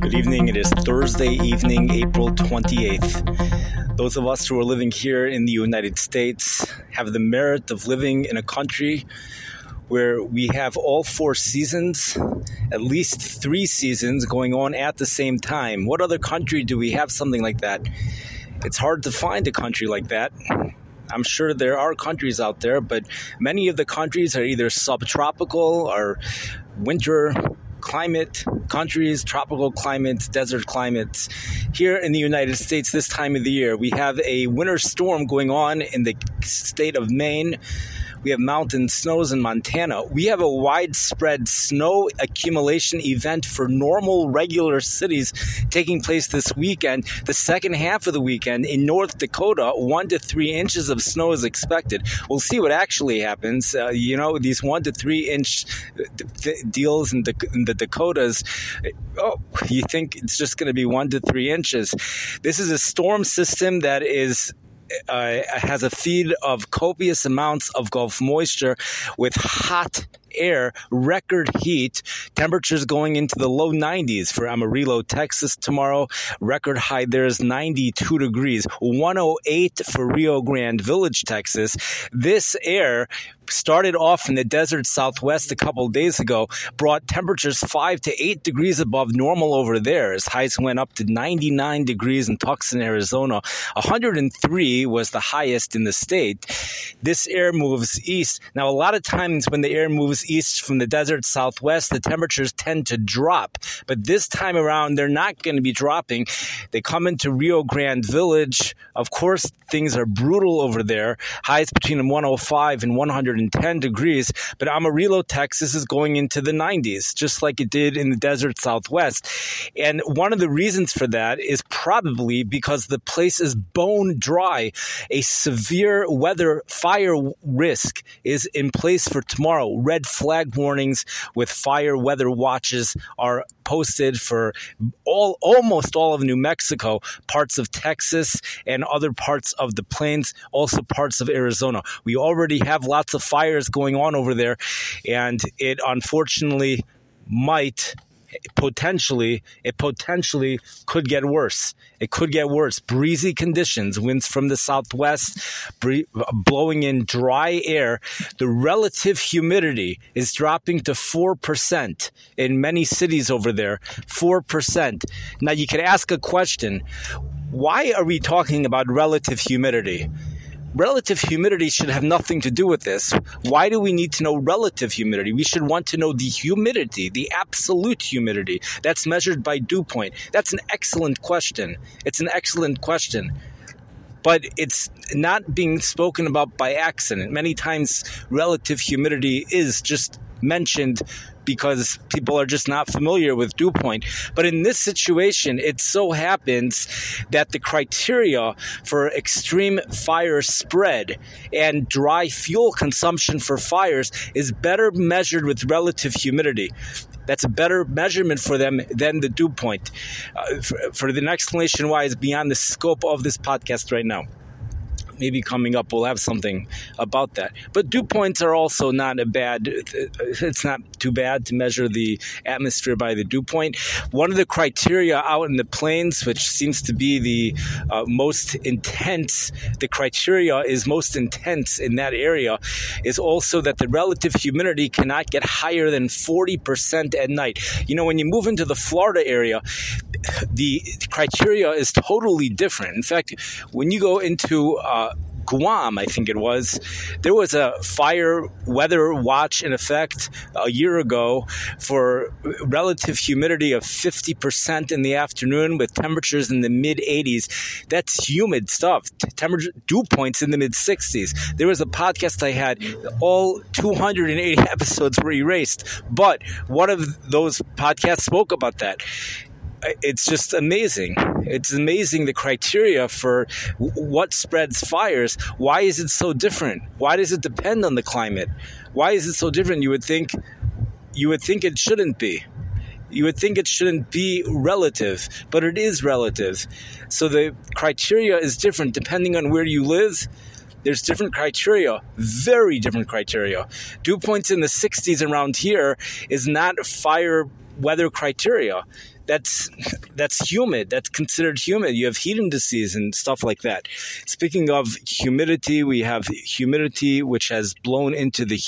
Good evening. It is Thursday evening, April 28th. Those of us who are living here in the United States have the merit of living in a country where we have all four seasons, at least three seasons going on at the same time. What other country do we have something like that? It's hard to find a country like that. I'm sure there are countries out there, but many of the countries are either subtropical or winter climate countries, tropical climates, desert climates. Here in the United States, this time of the year, we have a winter storm going on in the state of Maine. We have mountain snows in Montana. We have a widespread snow accumulation event for normal, regular cities taking place this weekend. The second half of the weekend in North Dakota, one to three inches of snow is expected. We'll see what actually happens. Uh, you know, these one to three inch th- deals in in the Dakotas. Oh, you think it's just going to be one to three inches? This is a storm system that is uh, has a feed of copious amounts of Gulf moisture with hot air, record heat, temperatures going into the low 90s for Amarillo, Texas tomorrow. Record high there is 92 degrees, 108 for Rio Grande Village, Texas. This air started off in the desert southwest a couple days ago, brought temperatures 5 to 8 degrees above normal over there. As highs went up to 99 degrees in Tucson, Arizona. 103 was the highest in the state. This air moves east. Now, a lot of times when the air moves east from the desert southwest, the temperatures tend to drop. But this time around, they're not going to be dropping. They come into Rio Grande Village. Of course, things are brutal over there. Highs between 105 and 110 degrees. But Amarillo, Texas is going into the 90s, just like it did in the desert southwest. And one of the reasons for that is probably because the place is bone dry. A severe weather fire risk is in place for tomorrow. Red flag warnings with fire weather watches are posted for all almost all of New Mexico, parts of Texas and other parts of the plains, also parts of Arizona. We already have lots of fires going on over there and it unfortunately might potentially it potentially could get worse. It could get worse. Breezy conditions, winds from the southwest, blowing in dry air. The relative humidity is dropping to 4% in many cities over there. 4%. Now you could ask a question. Why are we talking about relative humidity? Relative humidity should have nothing to do with this. Why do we need to know relative humidity? We should want to know the humidity, the absolute humidity that's measured by dew point. That's an excellent question. It's an excellent question. But it's not being spoken about by accident. Many times, relative humidity is just mentioned because people are just not familiar with dew point. But in this situation, it so happens that the criteria for extreme fire spread and dry fuel consumption for fires is better measured with relative humidity. That's a better measurement for them than the dew point. Uh, for, for the explanation why is beyond the scope of this podcast right now maybe coming up we'll have something about that. But dew points are also not a bad, it's not too bad to measure the atmosphere by the dew point. One of the criteria out in the plains, which seems to be the uh, most intense, the criteria is most intense in that area, is also that the relative humidity cannot get higher than 40% at night. You know, when you move into the Florida area, the criteria is totally different. In fact, when you go into uh, Guam, I think it was, there was a fire weather watch in effect a year ago for relative humidity of 50% in the afternoon with temperatures in the mid 80s. That's humid stuff. Temperature dew points in the mid 60s. There was a podcast I had, all 280 episodes were erased, but one of those podcasts spoke about that it's just amazing. It's amazing the criteria for what spreads fires. Why is it so different? Why does it depend on the climate? Why is it so different? You would think you would think it shouldn't be. You would think it shouldn't be relative, but it is relative. So the criteria is different depending on where you live there's different criteria, very different criteria. Dew points in the 60s around here is not fire weather criteria that's that's humid. That's considered humid. You have heat indices and stuff like that. Speaking of humidity, we have humidity which has blown into the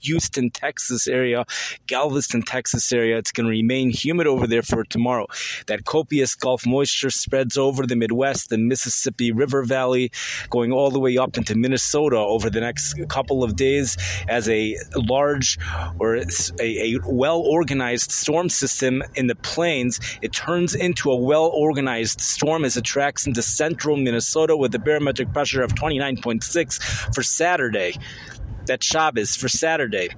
Houston, Texas area, Galveston, Texas area. It's going to remain humid over there for tomorrow. That copious Gulf moisture spreads over the Midwest, the Mississippi River Valley, going all the way up into Minnesota over the next couple of days as a large or a, a well organized storm system in the plains it turns into a well organized storm as it tracks into central Minnesota with a barometric pressure of 29.6 for Saturday that Shabbos for Saturday.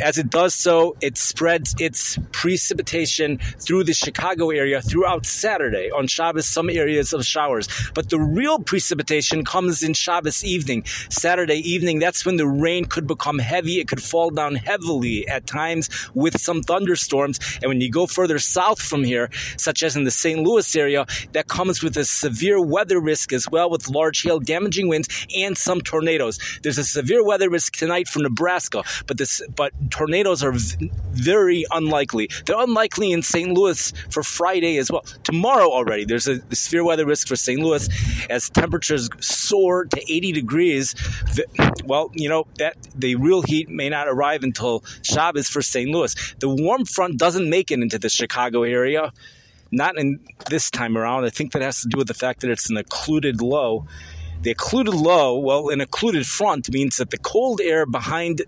As it does so, it spreads its precipitation through the Chicago area throughout Saturday. On Shabbos, some areas of showers. But the real precipitation comes in Shabbos evening. Saturday evening, that's when the rain could become heavy. It could fall down heavily at times with some thunderstorms. And when you go further south from here, such as in the St. Louis area, that comes with a severe weather risk as well with large hail, damaging winds, and some tornadoes. There's a severe weather risk risk tonight from Nebraska, but this but tornadoes are v- very unlikely. They're unlikely in St. Louis for Friday as well. Tomorrow already, there's a, severe weather risk for St. Louis as temperatures soar to 80 degrees. Well, you know that the real heat may not arrive until Shabbos for St. Louis. The warm front doesn't make it into the Chicago area not in this time around. I think that has to do with the fact that it's an occluded low. The occluded low, well, an occluded front means that the cold air behind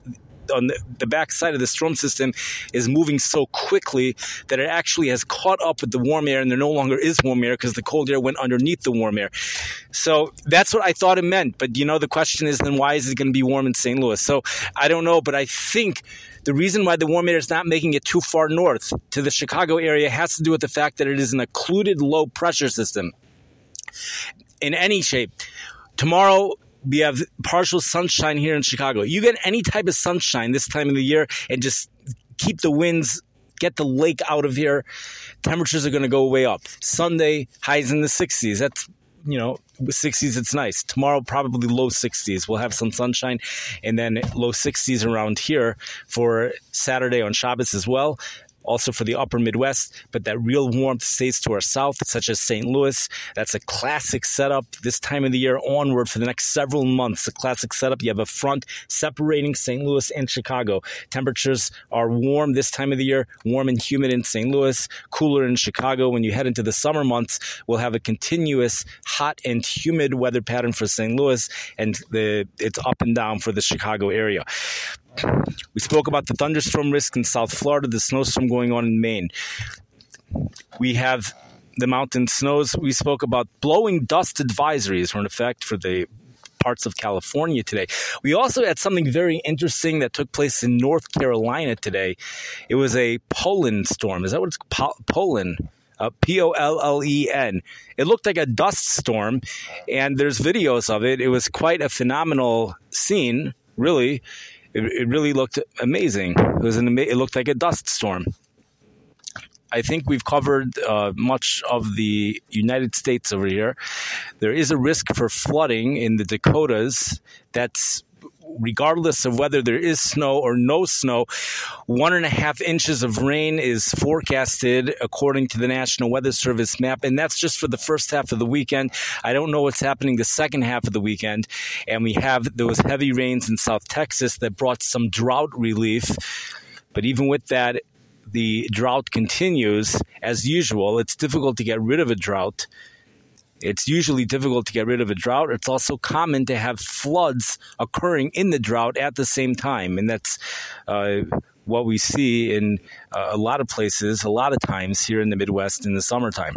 on the, back side of the storm system is moving so quickly that it actually has caught up with the warm air and there no longer is warm air because the cold air went underneath the warm air. So that's what I thought it meant. But you know, the question is then why is it going to be warm in St. Louis? So I don't know, but I think the reason why the warm air is not making it too far north to the Chicago area has to do with the fact that it is an occluded low pressure system. In any shape, Tomorrow, we have partial sunshine here in Chicago. You get any type of sunshine this time of the year and just keep the winds get the lake out of here. Temperatures are going to go way up. Sunday, highs in the 60s. That's, you know, 60s, it's nice. Tomorrow, probably low 60s. We'll have some sunshine and then low 60s around here for Saturday on Shabbos as well also for the upper Midwest, but that real warmth stays to our south, such as St. Louis. That's a classic setup this time of the year onward for the next several months. A classic setup. You have a front separating St. Louis and Chicago. Temperatures are warm this time of the year, warm and humid in St. Louis, cooler in Chicago. When you head into the summer months, we'll have a continuous hot and humid weather pattern for St. Louis, and the, it's up and down for the Chicago area. We spoke about the thunderstorm risk in South Florida, the snowstorm going on in Maine. We have the mountain snows. We spoke about blowing dust advisories were in effect for the parts of California today. We also had something very interesting that took place in North Carolina today. It was a pollen storm. Is that what it's called? pollen? Uh, P O L L E N. It looked like a dust storm, and there's videos of it. It was quite a phenomenal scene, really. It, it really looked amazing. It was an ama- it looked like a dust storm. I think we've covered uh, much of the United States over here. There is a risk for flooding in the Dakotas. That's regardless of whether there is snow or no snow, one and a half inches of rain is forecasted according to the National Weather Service map. And that's just for the first half of the weekend. I don't know what's happening the second half of the weekend. And we have those heavy rains in South Texas that brought some drought relief. But even with that, the drought continues as usual. It's difficult to get rid of a drought. It's usually difficult to get rid of a drought. It's also common to have floods occurring in the drought at the same time. And that's uh, what we see in uh, a lot of places, a lot of times here in the Midwest in the summertime.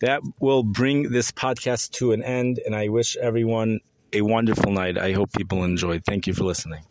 That will bring this podcast to an end, and I wish everyone a wonderful night. I hope people enjoyed. Thank you for listening.